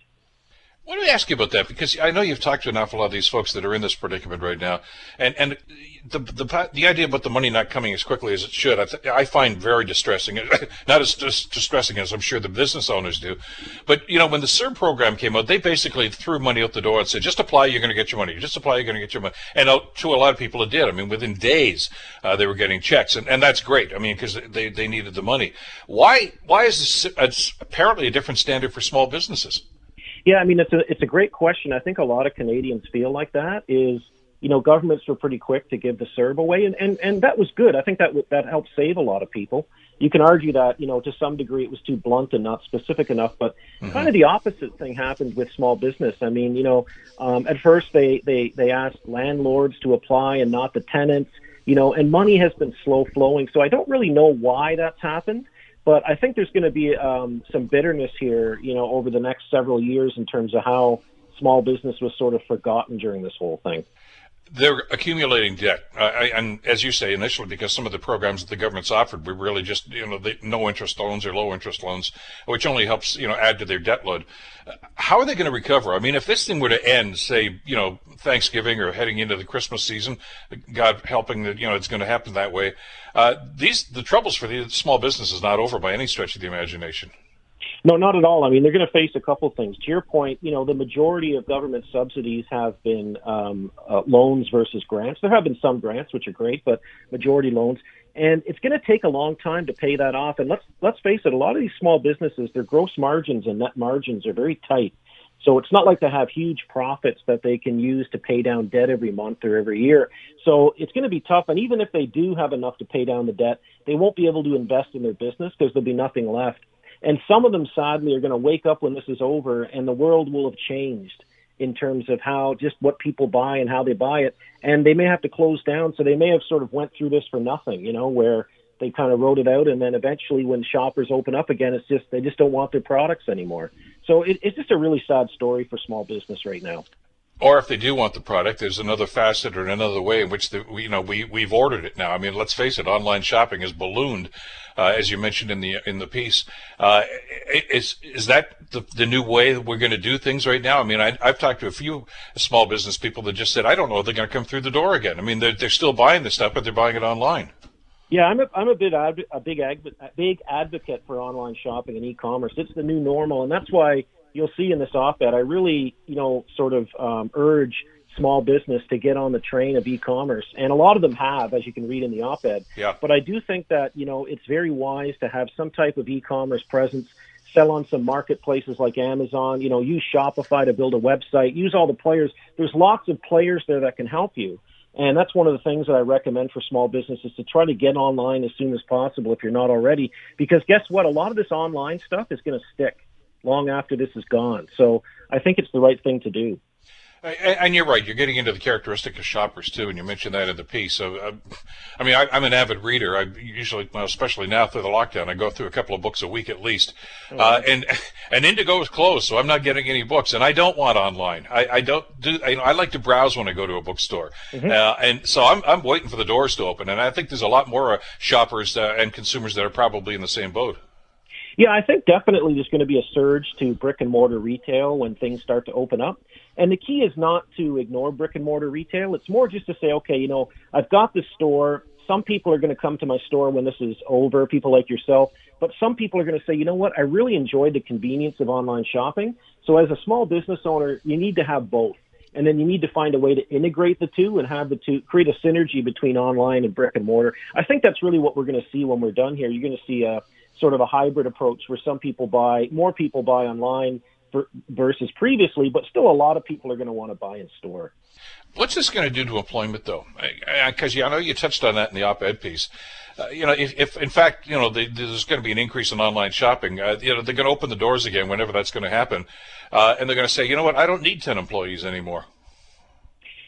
Let me ask you about that because I know you've talked to an awful lot of these folks that are in this predicament right now, and and the the the idea about the money not coming as quickly as it should, I, th- I find very distressing. Not as dis- distressing as I'm sure the business owners do, but you know when the CERB program came out, they basically threw money out the door and said, just apply, you're going to get your money. Just apply, you're going to get your money. And uh, to a lot of people, it did. I mean, within days, uh, they were getting checks, and, and that's great. I mean, because they they needed the money. Why why is this? Apparently a different standard for small businesses. Yeah, I mean it's a it's a great question. I think a lot of Canadians feel like that. Is you know governments were pretty quick to give the CERB away, and and and that was good. I think that that helped save a lot of people. You can argue that you know to some degree it was too blunt and not specific enough, but mm-hmm. kind of the opposite thing happened with small business. I mean, you know, um, at first they they they asked landlords to apply and not the tenants. You know, and money has been slow flowing, so I don't really know why that's happened. But I think there's going to be um, some bitterness here, you know, over the next several years in terms of how small business was sort of forgotten during this whole thing they're accumulating debt, and as you say initially, because some of the programs that the government's offered were really just you know the no interest loans or low interest loans, which only helps you know add to their debt load. How are they going to recover? I mean, if this thing were to end, say you know Thanksgiving or heading into the Christmas season, God helping that you know it's going to happen that way. Uh, these the troubles for the small business is not over by any stretch of the imagination. No, not at all. I mean, they're going to face a couple things. To your point, you know, the majority of government subsidies have been um, uh, loans versus grants. There have been some grants, which are great, but majority loans. And it's going to take a long time to pay that off. And let's let's face it, a lot of these small businesses, their gross margins and net margins are very tight. So it's not like they have huge profits that they can use to pay down debt every month or every year. So it's going to be tough. And even if they do have enough to pay down the debt, they won't be able to invest in their business because there'll be nothing left. And some of them, sadly, are going to wake up when this is over, and the world will have changed in terms of how just what people buy and how they buy it. And they may have to close down, so they may have sort of went through this for nothing, you know, where they kind of wrote it out, and then eventually, when shoppers open up again, it's just they just don't want their products anymore. So it, it's just a really sad story for small business right now or if they do want the product, there's another facet or another way in which the, you know we we've ordered it now. I mean, let's face it, online shopping has ballooned, uh, as you mentioned in the in the piece. Uh, is is that the, the new way that we're going to do things right now? I mean, I, have talked to a few small business people that just said, I don't know if they're going to come through the door again. I mean, they're they're still buying the stuff, but they're buying it online. Yeah, I'm a I'm a bit a big a big advocate for online shopping and e-commerce. It's the new normal, and that's why you'll see in this op-ed, I really, you know, sort of um, urge small business to get on the train of e-commerce, and a lot of them have, as you can read in the op-ed. Yeah. But I do think that you know it's very wise to have some type of e-commerce presence. Sell on some marketplaces like Amazon. You know, use Shopify to build a website. Use all the players. There's lots of players there that can help you. And that's one of the things that I recommend for small businesses to try to get online as soon as possible if you're not already. Because guess what? A lot of this online stuff is going to stick long after this is gone. So I think it's the right thing to do. And you're right. You're getting into the characteristic of shoppers too, and you mentioned that in the piece. So, uh, I mean, I, am an avid reader. I usually, well, especially now through the lockdown, I go through a couple of books a week at least. Mm-hmm. Uh, and and Indigo is closed, so I'm not getting any books, and I don't want online. I, I don't do. I, I, like to browse when I go to a bookstore, mm-hmm. uh, and so I'm I'm waiting for the doors to open. And I think there's a lot more uh, shoppers uh, and consumers that are probably in the same boat. Yeah, I think definitely there's going to be a surge to brick and mortar retail when things start to open up. And the key is not to ignore brick and mortar retail. It's more just to say, okay, you know, I've got this store. Some people are going to come to my store when this is over, people like yourself. But some people are going to say, you know what, I really enjoy the convenience of online shopping. So as a small business owner, you need to have both. And then you need to find a way to integrate the two and have the two create a synergy between online and brick and mortar. I think that's really what we're going to see when we're done here. You're going to see a sort of a hybrid approach where some people buy, more people buy online versus previously, but still a lot of people are going to want to buy in store. What's this going to do to employment, though? Because I, I, know you touched on that in the op-ed piece. Uh, you know, if, if, in fact you know they, there's going to be an increase in online shopping, uh, you know they're going to open the doors again whenever that's going to happen, uh, and they're going to say, you know what, I don't need ten employees anymore.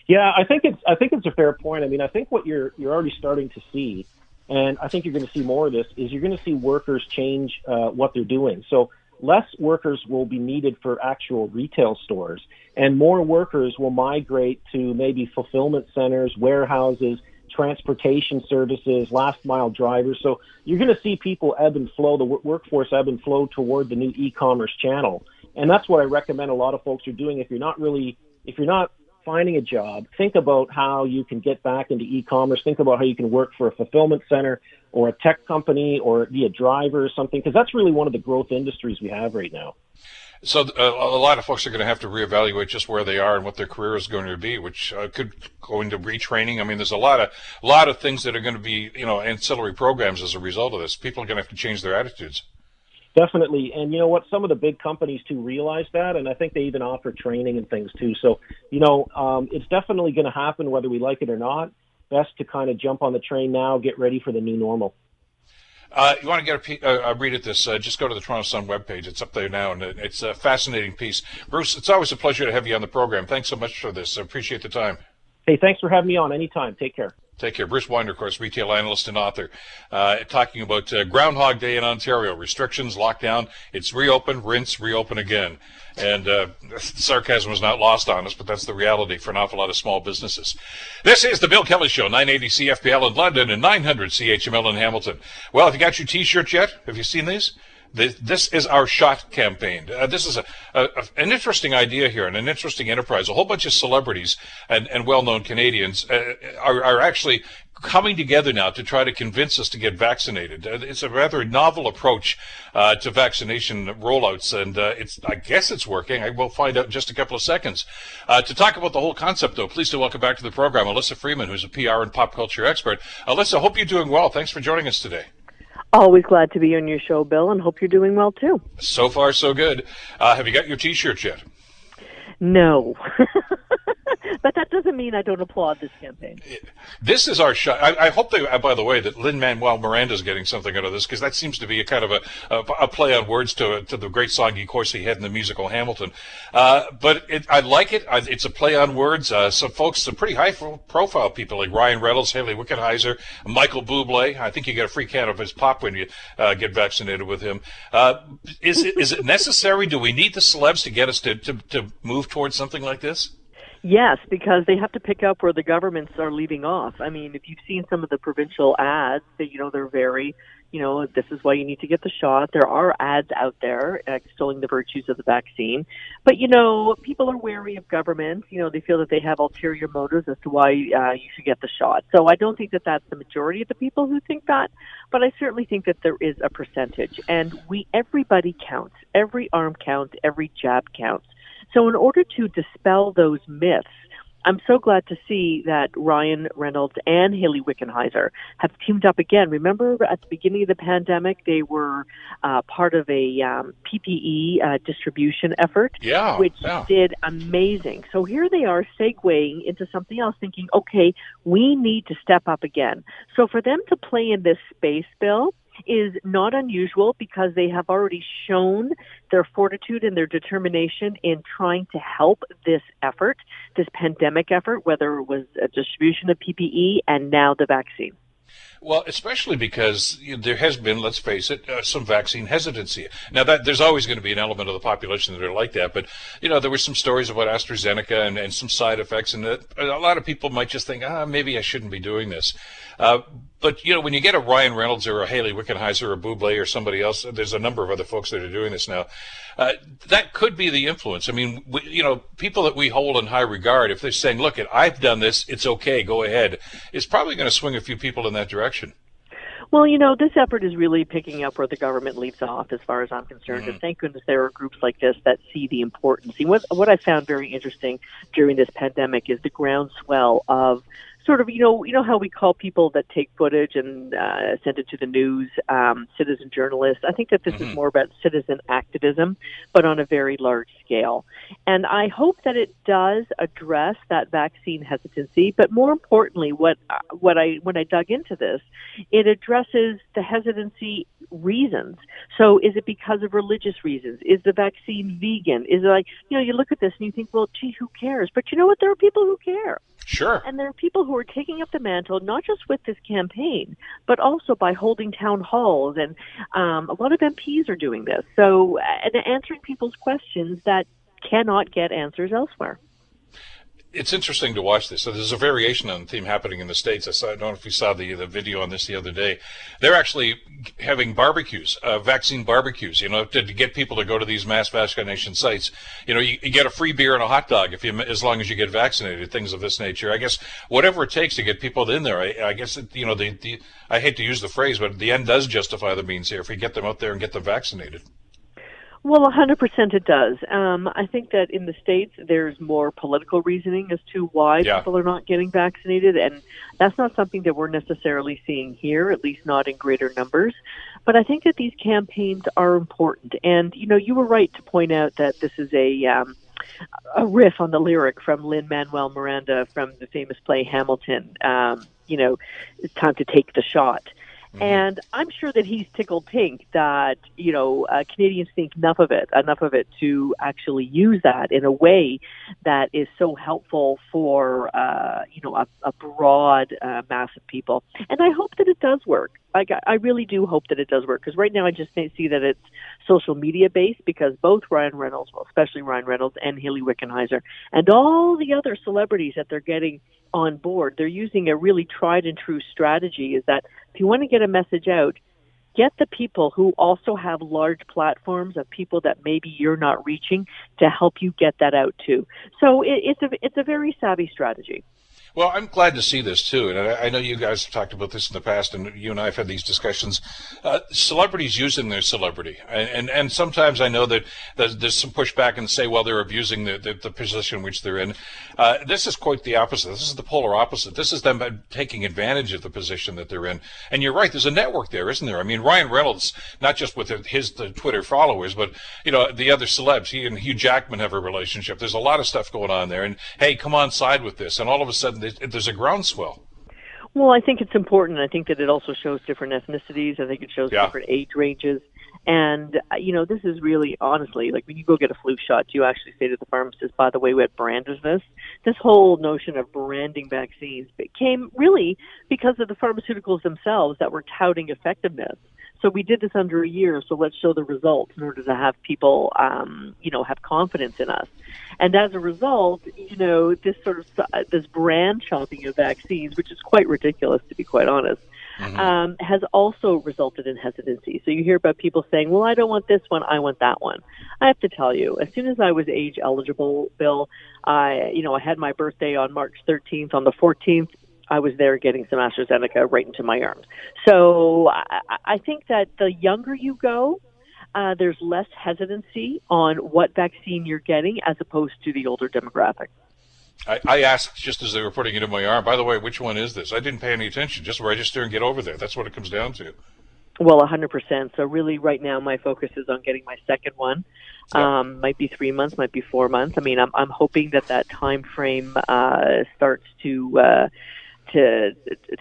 Yeah, I think it's I think it's a fair point. I mean, I think what you're you're already starting to see, and I think you're going to see more of this, is you're going to see workers change uh, what they're doing. So less workers will be needed for actual retail stores, and more workers will migrate to maybe fulfillment centers, warehouses, transportation services, last mile drivers. So you're going to see people ebb and flow, the workforce ebb and flow toward the new e-commerce channel. And that's what I recommend a lot of folks are doing. If you're not really, if you're not finding a job, think about how you can get back into e-commerce. Think about how you can work for a fulfillment center or a tech company or be a driver or something, because that's really one of the growth industries we have right now. So uh, a lot of folks are going to have to reevaluate just where they are and what their career is going to be, which uh, could go into retraining. I mean, there's a lot of lot of things that are going to be, you know, ancillary programs as a result of this. People are going to have to change their attitudes. Definitely. And you know what? Some of the big companies too realize that. And I think they even offer training and things too. So, you know, um, it's definitely going to happen whether we like it or not. Best to kind of jump on the train now, get ready for the new normal. Uh, you want to get a, uh, a read at this? Uh, just go to the Toronto Sun webpage. It's up there now, and it's a fascinating piece. Bruce, it's always a pleasure to have you on the program. Thanks so much for this. I appreciate the time. Hey, thanks for having me on. Anytime. Take care. Take care. Bruce Winder, of course, retail analyst and author, uh, talking about uh, Groundhog Day in Ontario. Restrictions, lockdown. It's reopen, rinse, reopen again. And uh, sarcasm was not lost on us, but that's the reality for an awful lot of small businesses. This is the Bill Kelly Show, 980 CFPL in London and 900 CHML in Hamilton. Well, have you got your T-shirts yet? Have you seen these? This is our shot campaign. Uh, this is a, a, an interesting idea here and an interesting enterprise. A whole bunch of celebrities and, and well-known Canadians uh, are, are actually coming together now to try to convince us to get vaccinated. Uh, it's a rather novel approach uh, to vaccination rollouts, and uh, it's I guess it's working. I will find out in just a couple of seconds. Uh, to talk about the whole concept, though, please do welcome back to the program Alyssa Freeman, who's a PR and pop culture expert. Alyssa, hope you're doing well. Thanks for joining us today. Always glad to be on your show, Bill, and hope you're doing well too. So far, so good. Uh, have you got your T-shirt yet? No. but that doesn't mean I don't applaud this campaign. This is our shot. I, I hope they, uh, by the way, that Lin Manuel Miranda is getting something out of this because that seems to be a kind of a, a, a, play on words to to the great song, of course, he had in the musical Hamilton. Uh, but it, I like it. It's a play on words. Uh, some folks, some pretty high profile people like Ryan Reynolds, Hayley Wickenheiser, Michael Bublé. I think you get a free can of his pop when you uh, get vaccinated with him. Uh, is it is it necessary? Do we need the celebs to get us to, to, to move towards something like this? Yes, because they have to pick up where the governments are leaving off. I mean, if you've seen some of the provincial ads, that you know they're very, you know, this is why you need to get the shot. There are ads out there extolling the virtues of the vaccine, but you know, people are wary of government. You know, they feel that they have ulterior motives as to why uh, you should get the shot. So I don't think that that's the majority of the people who think that, but I certainly think that there is a percentage, and we everybody counts. Every arm counts. Every jab counts. So, in order to dispel those myths, I'm so glad to see that Ryan Reynolds and Hayley Wickenheiser have teamed up again. Remember at the beginning of the pandemic, they were uh, part of a um, PPE uh, distribution effort, yeah, which yeah. did amazing. So here they are segueing into something else, thinking, okay, we need to step up again. So for them to play in this space, Bill, is not unusual because they have already shown their fortitude and their determination in trying to help this effort, this pandemic effort, whether it was a distribution of PPE and now the vaccine. Well, especially because there has been, let's face it, uh, some vaccine hesitancy. Now, that there's always going to be an element of the population that are like that, but you know, there were some stories about AstraZeneca and, and some side effects, and that a lot of people might just think, ah, maybe I shouldn't be doing this. Uh, but you know, when you get a Ryan Reynolds or a Hayley Wickenheiser or a Bublé or somebody else, there's a number of other folks that are doing this now. Uh, that could be the influence. I mean, we, you know, people that we hold in high regard, if they're saying, "Look, I've done this, it's okay, go ahead," it's probably going to swing a few people in that direction. Well, you know, this effort is really picking up where the government leaves off, as far as I'm concerned. Mm-hmm. And thank goodness there are groups like this that see the importance. And what what I found very interesting during this pandemic is the groundswell of sort of you know you know how we call people that take footage and uh, send it to the news um, citizen journalists. I think that this mm-hmm. is more about citizen activism, but on a very large scale. And I hope that it does address that vaccine hesitancy. But more importantly, what uh, what I when I dug into this, it addresses the hesitancy reasons. So is it because of religious reasons? Is the vaccine vegan? Is it like you know you look at this and you think, well, gee, who cares? But you know what? There are people who care. Sure. And there are people who are taking up the mantle, not just with this campaign, but also by holding town halls. And um, a lot of MPs are doing this. So, and answering people's questions that cannot get answers elsewhere it's interesting to watch this. So there's a variation on the theme happening in the states. I, saw, I don't know if you saw the the video on this the other day. They're actually having barbecues, uh, vaccine barbecues. You know, to, to, get people to go to these mass vaccination sites. You know, you, you, get a free beer and a hot dog if you as long as you get vaccinated. Things of this nature. I guess whatever it takes to get people in there. I, I guess it, you know the, the I hate to use the phrase, but the end does justify the means here. If we get them out there and get them vaccinated. Well, 100% it does. Um, I think that in the States, there's more political reasoning as to why yeah. people are not getting vaccinated. And that's not something that we're necessarily seeing here, at least not in greater numbers. But I think that these campaigns are important. And, you know, you were right to point out that this is a, um, a riff on the lyric from Lin Manuel Miranda from the famous play Hamilton. Um, you know, it's time to take the shot. Mm-hmm. And I'm sure that he's tickled pink that, you know, uh, Canadians think enough of it, enough of it to actually use that in a way that is so helpful for, uh, you know, a, a broad uh, mass of people. And I hope that it does work. I, I really do hope that it does work because right now I just see that it's social media based because both Ryan Reynolds, well, especially Ryan Reynolds and Hayley Wickenheiser, and all the other celebrities that they're getting on board, they're using a really tried and true strategy. Is that if you want to get a message out, get the people who also have large platforms of people that maybe you're not reaching to help you get that out too. So it, it's a it's a very savvy strategy. Well, I'm glad to see this too, and I, know you guys have talked about this in the past, and you and I have had these discussions. Uh, celebrities using their celebrity, and, and, and sometimes I know that there's, some pushback and say, well, they're abusing the, the, the position which they're in. Uh, this is quite the opposite. This is the polar opposite. This is them taking advantage of the position that they're in. And you're right. There's a network there, isn't there? I mean, Ryan Reynolds, not just with his the Twitter followers, but you know the other celebs. He and Hugh Jackman have a relationship. There's a lot of stuff going on there. And hey, come on side with this. And all of a sudden there's a groundswell. Well, I think it's important. I think that it also shows different ethnicities. I think it shows yeah. different age ranges. And, uh, you know, this is really, honestly, like when you go get a flu shot, do you actually say to the pharmacist, by the way, what brand is this? This whole notion of branding vaccines came really because of the pharmaceuticals themselves that were touting effectiveness. So we did this under a year, so let's show the results in order to have people, um, you know, have confidence in us. And as a result, you know, this sort of uh, this brand shopping of vaccines, which is quite ridiculous to be quite honest, mm-hmm. um, has also resulted in hesitancy. So you hear about people saying, "Well, I don't want this one, I want that one." I have to tell you, as soon as I was age eligible, Bill, I, you know, I had my birthday on March 13th. On the 14th, I was there getting some AstraZeneca right into my arms. So I, I think that the younger you go, uh, there's less hesitancy on what vaccine you're getting as opposed to the older demographic. I, I, asked just as they were putting it in my arm, by the way, which one is this? I didn't pay any attention. Just register and get over there. That's what it comes down to. Well, 100%. So really right now my focus is on getting my second one. Yeah. Um, might be three months, might be four months. I mean, I'm, I'm hoping that that time frame uh, starts to uh, to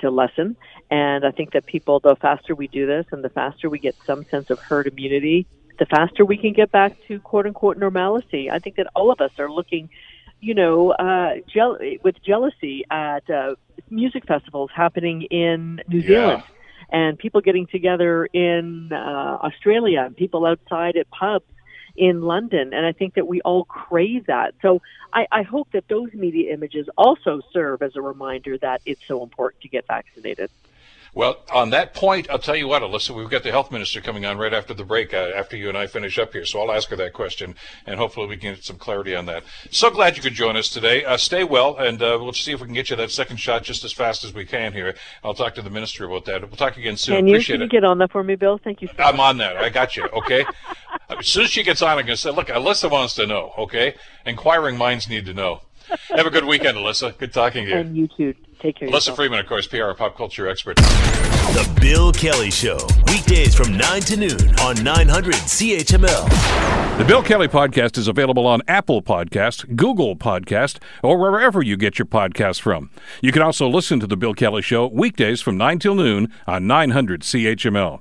to lessen. And I think that people, the faster we do this and the faster we get some sense of herd immunity, the faster we can get back to quote unquote normalcy. I think that all of us are looking, you know, uh, jel- with jealousy at uh, music festivals happening in New Zealand and people getting together in uh, Australia and people outside at pubs in London. And I think that we all crave that. So I, I hope that those media images also serve as a reminder that it's so important to get vaccinated. Well, on that point, I'll tell you what, Alyssa, we've got the health minister coming on right after the break, uh, after you and I finish up here. So I'll ask her that question, and hopefully we can get some clarity on that. So glad you could join us today. Uh, stay well, and uh, we'll see if we can get you that second shot just as fast as we can here. I'll talk to the minister about that. We'll talk again soon. Can you, Appreciate can you it. get on that for me, Bill? Thank you so I'm on that. I got you. Okay. as soon as she gets on, I'm going to say, look, Alyssa wants to know. Okay. Inquiring minds need to know. Have a good weekend, Alyssa. Good talking to you. And you too. Take care. of Alyssa yourself. Freeman, of course, PR pop culture expert. The Bill Kelly Show, weekdays from 9 to noon on 900 CHML. The Bill Kelly Podcast is available on Apple Podcast, Google Podcast, or wherever you get your podcasts from. You can also listen to The Bill Kelly Show weekdays from 9 till noon on 900 CHML.